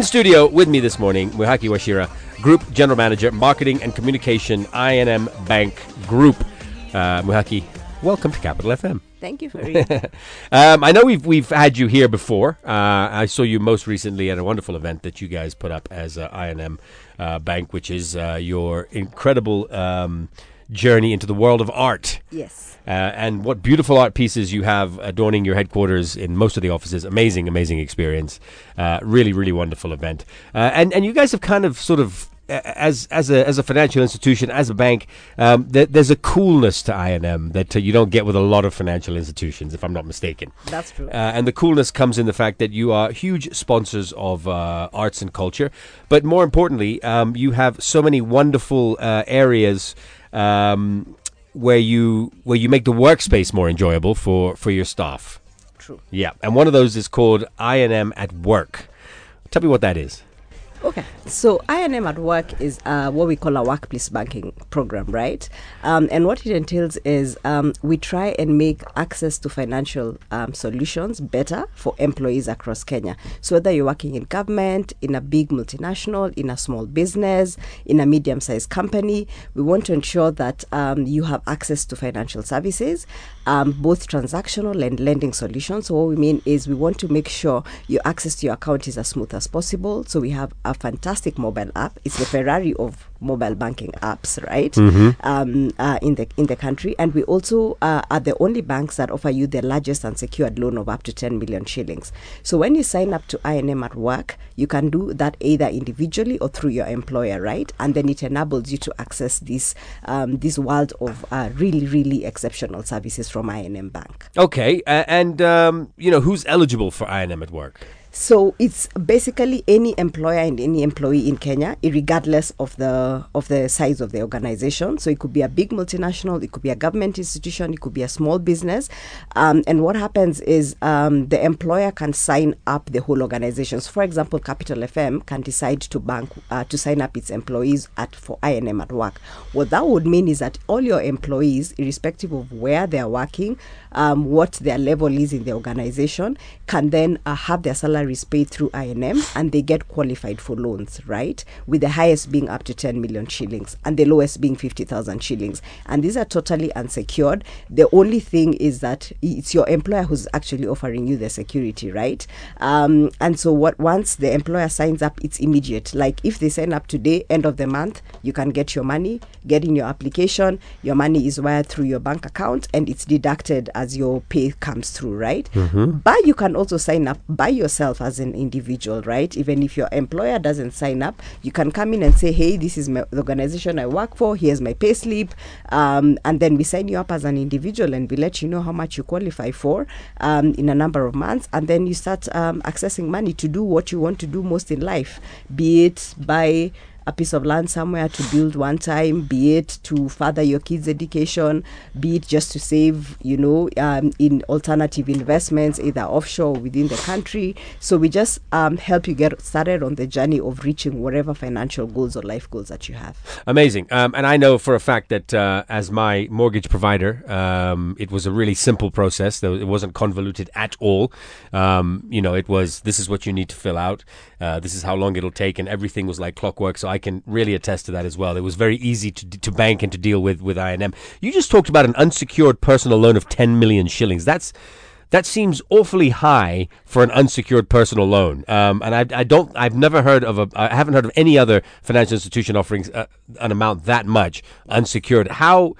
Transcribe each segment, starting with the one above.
In studio with me this morning, Mwihaki Wachira, Group General Manager, Marketing and Communication, I&M Bank Group. Uh, Mwihaki, welcome to Capital FM. Thank you, Fareed. Um, I know we've we've had you here before. Uh, I saw you most recently at a wonderful event that you guys put up as uh, I&M uh, Bank, which is uh, your incredible um, journey into the world of art. yes. Uh, and what beautiful art pieces you have adorning your headquarters in most of the offices. Amazing, amazing experience. Uh, really, really wonderful event. Uh, and and you guys have kind of sort of. As as a as a financial institution, as a bank, um, th- there's a coolness to I&M that uh, you don't get with a lot of financial institutions, if I'm not mistaken. That's true. Uh, and the coolness comes in the fact that you are huge sponsors of uh, arts and culture, but more importantly, um, you have so many wonderful uh, areas um, where you where you make the workspace more enjoyable for for your staff. True. Yeah, and one of those is called I&M at Work. Tell me what that is. Okay. So I&M at Work is uh, what we call a workplace banking program, right? Um, and what it entails is um, we try and make access to financial um, solutions better for employees across Kenya. So whether you're working in government, in a big multinational, in a small business, in a medium-sized company, we want to ensure that um, you have access to financial services, um, both transactional and lending solutions. So what we mean is we want to make sure your access to your account is as smooth as possible. So we have a fantastic mobile app. It's the Ferrari of mobile banking apps, right? Um, uh, in the in the country, and we also uh, are the only banks that offer you the largest unsecured loan of up to 10 million shillings. So when you sign up to I&M at work, you can do that either individually or through your employer, right? And then it enables you to access this um, this world of uh, really really exceptional services from I&M Bank. Okay, uh, and um, you know who's eligible for I&M at Work? So it's basically any employer and any employee in Kenya, regardless of the of the size of the organization. So it could be a big multinational, it could be a government institution, it could be a small business. Um, and what happens is um, the employer can sign up the whole organization. So for example, Capital FM can decide to bank uh, to sign up its employees at for I&M at work. What that would mean is that all your employees, irrespective of where they are working, um, what their level is in the organization, can then uh, have their salaries paid through I&M and they get qualified for loans, right? With the highest being up to 10 million shillings and the lowest being 50,000 shillings. And these are totally unsecured. The only thing is that it's your employer who's actually offering you the security, right? Um, and so what once the employer signs up, it's immediate. Like if they sign up today, end of the month, you can get your money, get in your application, your money is wired through your bank account and it's deducted as your pay comes through, right? But you can also sign up by yourself as an individual, right? Even if your employer doesn't sign up, you can come in and say, hey, this is my, the organization I work for, here's my pay slip. Um, and then we sign you up as an individual and we let you know how much you qualify for um, in a number of months. And then you start um, accessing money to do what you want to do most in life, be it buy a piece of land somewhere to build one time, be it to further your kids' education, be it just to save, you know, um, in alternative investments, either offshore or within the country. So we just um, help you get started on the journey of reaching whatever financial goals or life goals that you have. Amazing. Um, and I know for a fact that uh, as my mortgage provider, um, it was a really simple process. It wasn't convoluted at all. Um, you know, it was this is what you need to fill out. Uh, this is how long it'll take, and everything was like clockwork. So I can really attest to that as well. It was very easy to to bank and to deal with with I&M. You just talked about an unsecured personal loan of 10 million shillings. That's that seems awfully high for an unsecured personal loan. Um, and I, I don't, I've never heard of a, I haven't heard of any other financial institution offering uh, an amount that much unsecured. How,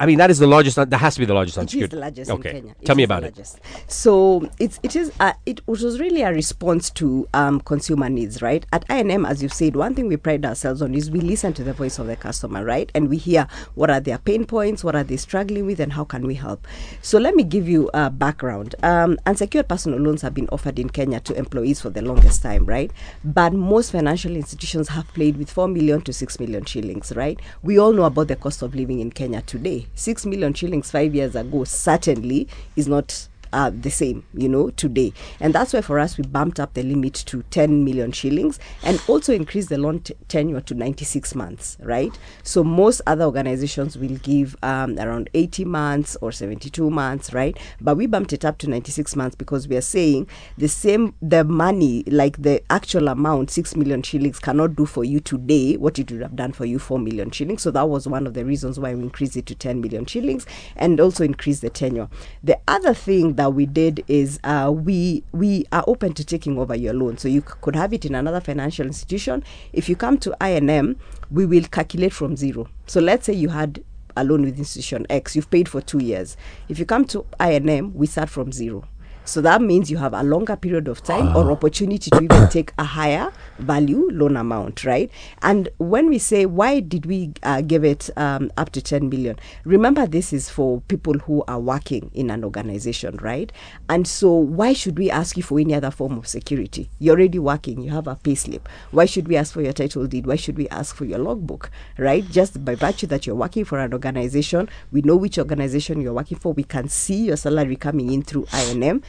I mean, that is the largest, that has to be the largest It is the largest okay. in Kenya. Tell me about it. So it's it is uh, it was really a response to um, consumer needs, right? At I&M, as you've said, one thing we pride ourselves on is we listen to the voice of the customer, right? And we hear what are their pain points, what are they struggling with, and how can we help. So let me give you a background. Um, unsecured personal loans have been offered in Kenya to employees for the longest time, right? But most financial institutions have played with four million to six million shillings, right? We all know about the cost of living in Kenya today. Six million shillings five years ago certainly is not uh, the same, you know, today. And that's why for us, we bumped up the limit to 10 million shillings and also increased the loan t- tenure to 96 months, right? So most other organizations will give um, around 80 months or 72 months, right? But we bumped it up to 96 months because we are saying the same, the money, like the actual amount, 6 million shillings, cannot do for you today what it would have done for you, 4 million shillings. So that was one of the reasons why we increased it to 10 million shillings and also increased the tenure. The other thing that we did is uh, we we are open to taking over your loan. So you c- could have it in another financial institution. If you come to I&M, we will calculate from zero. So let's say you had a loan with institution X, you've paid for two years. If you come to I&M, we start from zero. So that means you have a longer period of time or opportunity to even take a higher value loan amount, right? And when we say why did we uh, give it um, up to 10 million, remember this is for people who are working in an organization, right? And so why should we ask you for any other form of security? You're already working, you have a pay slip. Why should we ask for your title deed? Why should we ask for your logbook, right? Just by virtue that you're working for an organization, we know which organization you're working for, we can see your salary coming in through I&M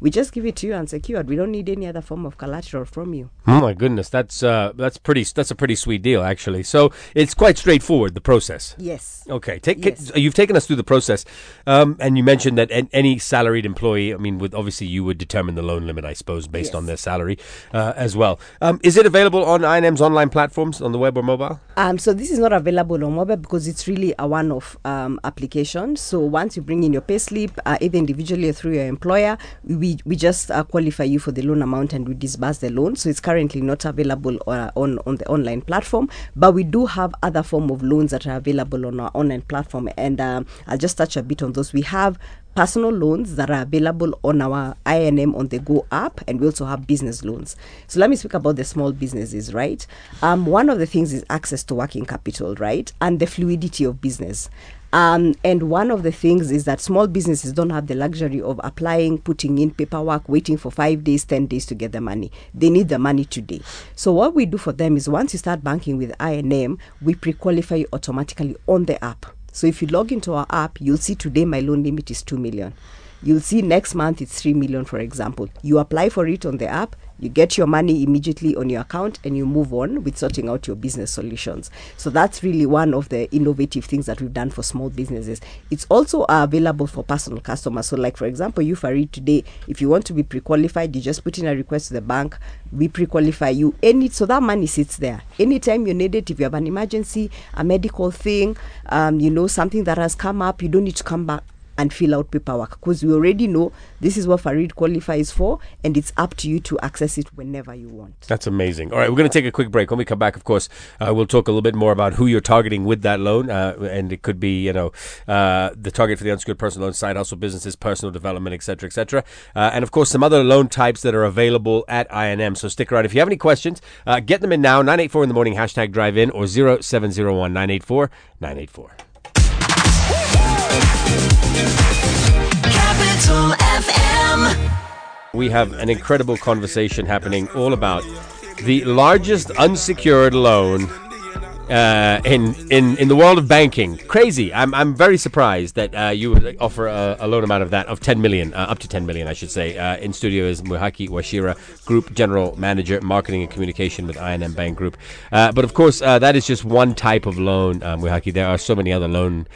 we just give it to you unsecured. We don't need any other form of collateral from you. Oh my goodness, that's uh, that's pretty that's a pretty sweet deal actually. So it's quite straightforward the process. Yes. Okay, take Yes. you've taken us through the process, um, and you mentioned that any salaried employee. I mean, with obviously you would determine the loan limit, I suppose, based Yes. on their salary uh, as well. Um, is it available on I&M's online platforms on the web or mobile? Um, so this is not available on mobile because it's really a one-off um, application. So once you bring in your payslip, uh, either individually or through your employer, we we just uh, qualify you for the loan amount and we disburse the loan. So it's currently not available uh, on on the online platform, but we do have other form of loans that are available on our online platform, and um, I'll just touch a bit on those. We have personal loans that are available on our I&M on the Go app, and we also have business loans. So let me speak about the small businesses, right? Um, one of the things is access to working capital, right, and the fluidity of business. Um, and one of the things is that small businesses don't have the luxury of applying, putting in paperwork, waiting for five days, 10 days to get the money. They need the money today. So, what we do for them is once you start banking with I&M, we pre qualify you automatically on the app. So, if you log into our app, you'll see today my loan limit is 2 million. You'll see next month it's 3 million, for example. You apply for it on the app, you get your money immediately on your account, and you move on with sorting out your business solutions. So that's really one of the innovative things that we've done for small businesses. It's also uh, available for personal customers. So, like for example, you Fareed today, if you want to be pre-qualified, you just put in a request to the bank. We pre-qualify you. Any so that money sits there. Anytime you need it, if you have an emergency, a medical thing, um, you know something that has come up, you don't need to come back and fill out paperwork because we already know this is what Fareed qualifies for, and it's up to you to access it whenever you want. That's amazing. All right, we're going to take a quick break. When we come back, of course, uh, we'll talk a little bit more about who you're targeting with that loan, uh, and it could be, you know, uh, the target for the unsecured personal loan, side hustle businesses, personal development, etc., etc., uh, and of course some other loan types that are available at I&M. So stick around. If you have any questions, uh, get them in now. Nine eight four in the morning. Hashtag drive in or zero seven zero one nine eight four nine eight four. We have an incredible conversation happening all about the largest unsecured loan uh, in in in the world of banking. Crazy! I'm I'm very surprised that uh, you would offer a, a loan amount of that of 10 million, uh, up to 10 million, I should say. Uh, in studio is Mwihaki Wachira, Group General Manager, Marketing and Communication with I&M Bank Group. Uh, but of course, that is just one type of loan, uh, Mwihaki. There are so many other loan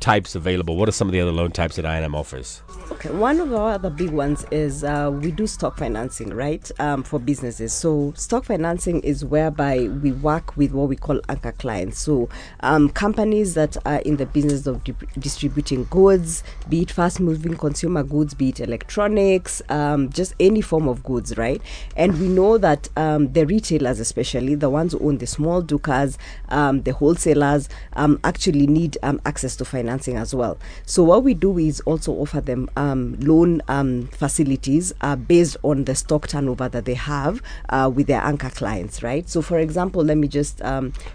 types available. What are some of the other loan types that I&M offers? Okay, one of our other big ones is we do stock financing, right, um, for businesses. So, stock financing is whereby we work with what we call anchor clients. So, um, companies that are in the business of di- distributing goods, be it fast moving consumer goods, be it electronics, um, just any form of goods, right? And we know that um, the retailers, especially the ones who own the small dukas, um, the wholesalers, um, actually need um, access to financing as well. So, what we do is also offer them loan facilities uh, based on the stock turnover that they have uh, with their anchor clients, right? So, for example, let me just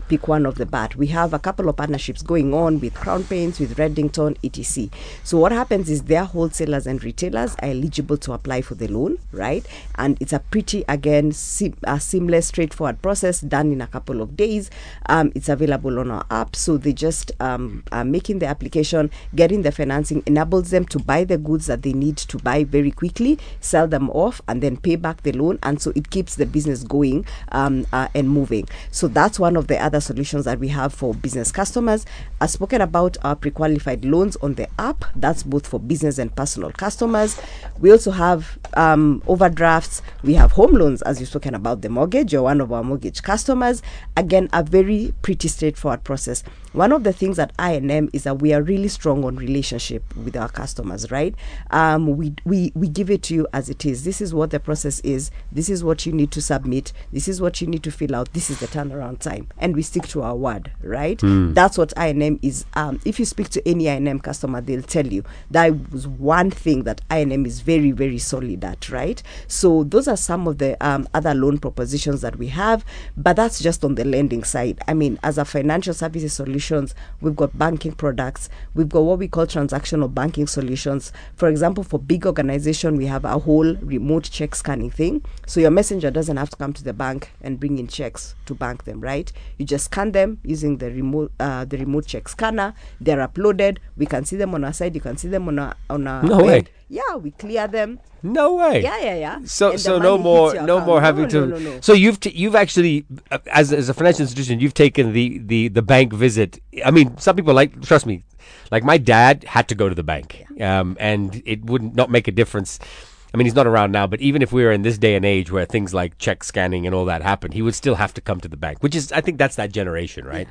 pick one one off the bat. We have a couple of partnerships going on with Crown Paints, with Reddington, etc. So what happens is their wholesalers and retailers are eligible to apply for the loan, right? And it's a pretty again sim- a seamless, straightforward process done in a couple of days. Um, it's available on our app, so they just um, are making the application, getting the financing enables them to buy the goods that they need to buy very quickly, sell them off, and then pay back the loan, and so it keeps the business going um, uh, and moving. So that's one of the other solutions that we have for business customers. I've spoken about our pre-qualified loans on the app. That's both for business and personal customers. We also have um, overdrafts. We have home loans, as you've spoken about the mortgage. You're one of our mortgage customers. Again, a very pretty straightforward process. One of the things at I&M is that we are really strong on relationship with our customers, right? Um, we, we, we give it to you as it is. This is what the process is. This is what you need to submit. This is what you need to fill out. This is the turnaround time. And we stick to our word, right? That's what I&M is. Um, if you speak to any I&M customer, they'll tell you that was one thing that I&M is very, very solid at, right? So those are some of the um, other loan propositions that we have, but that's just on the lending side. I mean, as a financial services solutions, we've got banking products, we've got what we call transactional banking solutions. For example, for big organization, we have a whole remote check scanning thing. So your messenger doesn't have to come to the bank and bring in checks to bank them, right? You just scan them using the remote uh, the remote check scanner. They're uploaded. We can see them on our side. You can see them on our on our No way. Yeah, we clear them. No way. Yeah, yeah, yeah. So And so no more no account. more having No, to. no, no. So you've t- you've actually uh, as as a financial institution you've taken the the the bank visit. I mean, some people like trust me, like my dad had to go to the bank, um, and it would not make a difference. I mean, he's not around now, but even if we were in this day and age where things like check scanning and all that happen, he would still have to come to the bank. Which is, I think, that's that generation, right?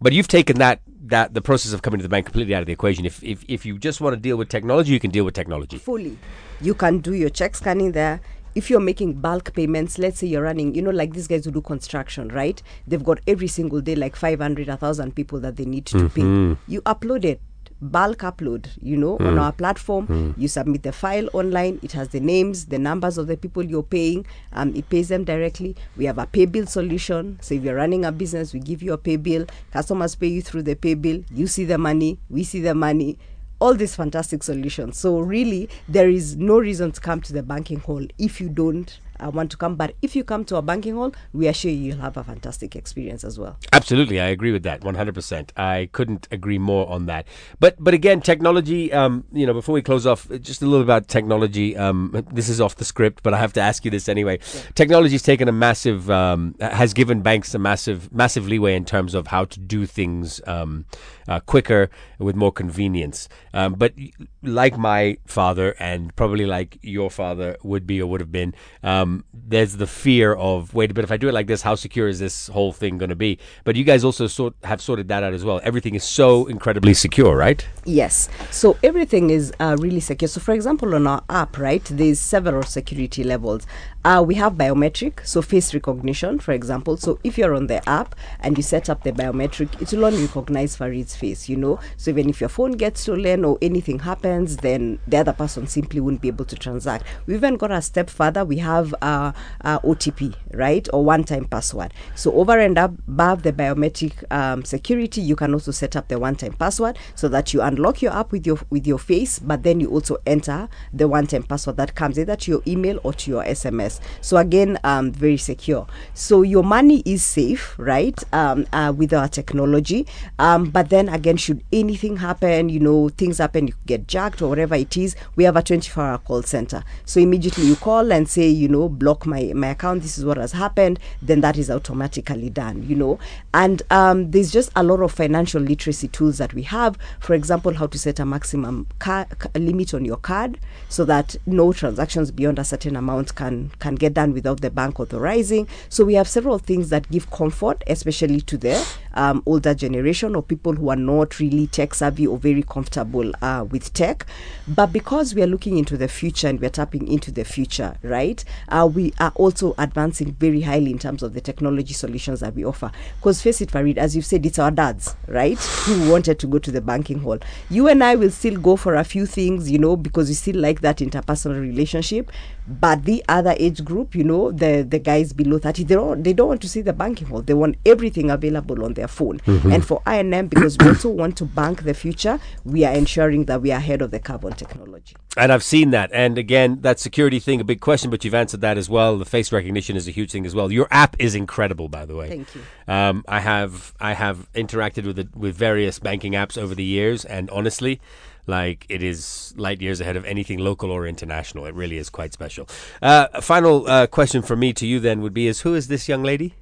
But you've taken that that the process of coming to the bank completely out of the equation. If if if you just want to deal with technology, you can deal with technology. fully. You can do your check scanning there. If you're making bulk payments, let's say you're running, you know, like these guys who do construction, right? They've got every single day like 500, 1,000 people that they need to mm-hmm. pay. You upload it, bulk upload, you know, on our platform. You submit the file online. It has the names, the numbers of the people you're paying. Um, it pays them directly. We have a pay bill solution. So if you're running a business, we give you a pay bill. Customers pay you through the pay bill. You see the money. We see the money all these fantastic solutions. So really, there is no reason to come to the banking hall if you don't uh, want to come. But if you come to a banking hall, we assure you you'll have a fantastic experience as well. Absolutely, I agree with that 100%. I couldn't agree more on that. But but again, technology, um, you know, before we close off, just a little about technology. Um, this is off the script, but I have to ask you this anyway. Technology's taken a massive, um, has given banks a massive, massive leeway in terms of how to do things um, uh, quicker with more convenience. Um, but like my father, and probably like your father would be or would have been, um, there's the fear of wait, but if I do it like this, how secure is this whole thing going to be? But you guys also sort have sorted that out as well. Everything is so incredibly secure, right? Yes. So everything is uh, really secure. So, for example, on our app, right, there's several security levels. Uh, we have biometric, so face recognition, for example. So, if you're on the app and you set up the biometric, it will only recognize Fareed's face, you know. So, even if your phone gets stolen or anything happens, then the other person simply won't be able to transact. We even got a step further. We have uh, uh, OTP, right, or one-time password. So, over and above the biometric um, security, you can also set up the one-time password so that you unlock your app with your with your face, but then you also enter the one-time password that comes either to your email or to your SMS. So again, um, very secure. So your money is safe, right, um, uh, with our technology. Um, but then again, should anything happen, you know, things happen, you get jacked or whatever it is, we have a 24-hour call center. So immediately you call and say, you know, block my my account. This is what has happened. Then that is automatically done, you know. And um, there's just a lot of financial literacy tools that we have. For example, how to set a maximum car, ca- limit on your card so that no transactions beyond a certain amount can can get done without the bank authorizing. So we have several things that give comfort, especially to the um, older generation or people who are not really tech savvy or very comfortable uh, with tech. But because we are looking into the future and we are tapping into the future, right? Uh, we are also advancing very highly in terms of the technology solutions that we offer. Because face it, Fareed, as you've said, it's our dads, right? Who wanted to go to the banking hall. You and I will still go for a few things, you know, because we still like that interpersonal relationship. But the other age group, you know, the the guys below 30, they don't they don't want to see the banking hall. They want everything available on their phone. And for I&M, because we also want to bank the future, we are ensuring that we are ahead of the carbon technology. And I've seen that. And again, that security thing, a big question, but you've answered that as well. The face recognition is a huge thing as well. Your app is incredible, by the way. Thank you. Um, I have I have interacted with it with various banking apps over the years, and honestly, like it is light years ahead of anything local or international. It really is quite special. Uh, a final uh, question for me to you then would be: Is who is this young lady?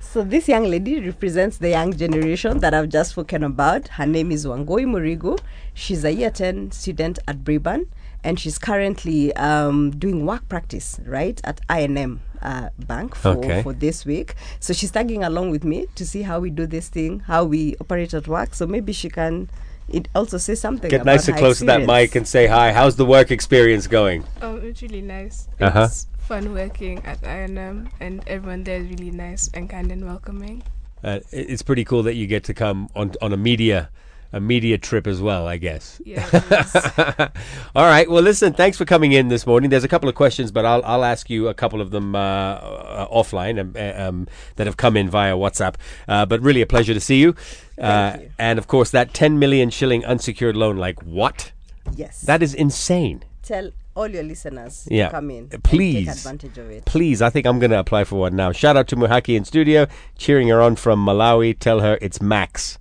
So this young lady represents the young generation that I've just spoken about. Her name is Wangoi Murigu. She's a year 10 student at Braeburn and she's currently um, doing work practice, right, at I&M uh, Bank for, Okay. for this week. So she's tagging along with me to see how we do this thing, how we operate at work. So maybe she can it also say something Get about nice and close to that mic and say hi. How's the work experience going? Um, it's really nice. Uh-huh. It's fun working at I&M, and everyone there is really nice and kind and welcoming. Uh, it's pretty cool that you get to come on on a media a media trip as well. I guess. Yeah, is. All right. Well, listen. Thanks for coming in this morning. There's a couple of questions, but I'll I'll ask you a couple of them uh, uh, offline um, uh, um, that have come in via WhatsApp. Uh, but really, a pleasure to see you. Uh, you. And of course, that 10 million shilling unsecured loan. Like what? Yes. That is insane. Tell all your listeners Yeah. to come in. Uh, please. take advantage of it. Please, I think I'm going to apply for one now. Shout out to Mwihaki in studio, cheering her on from Malawi. Tell her it's Max.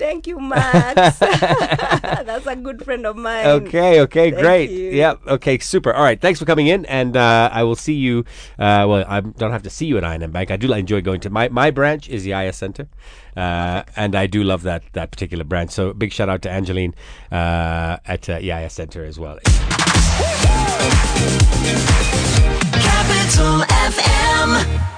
Thank you, Max. That's a good friend of mine. Okay, okay, Thank great. You. Yep. Okay, super. All right. Thanks for coming in, and uh, I will see you. Uh, well, I don't have to see you at I&M Bank. I do enjoy going to my my branch is the IS Center, uh, and I do love that that particular branch. So big shout out to Angeline uh, at uh, EIS Center as well. Capital FM.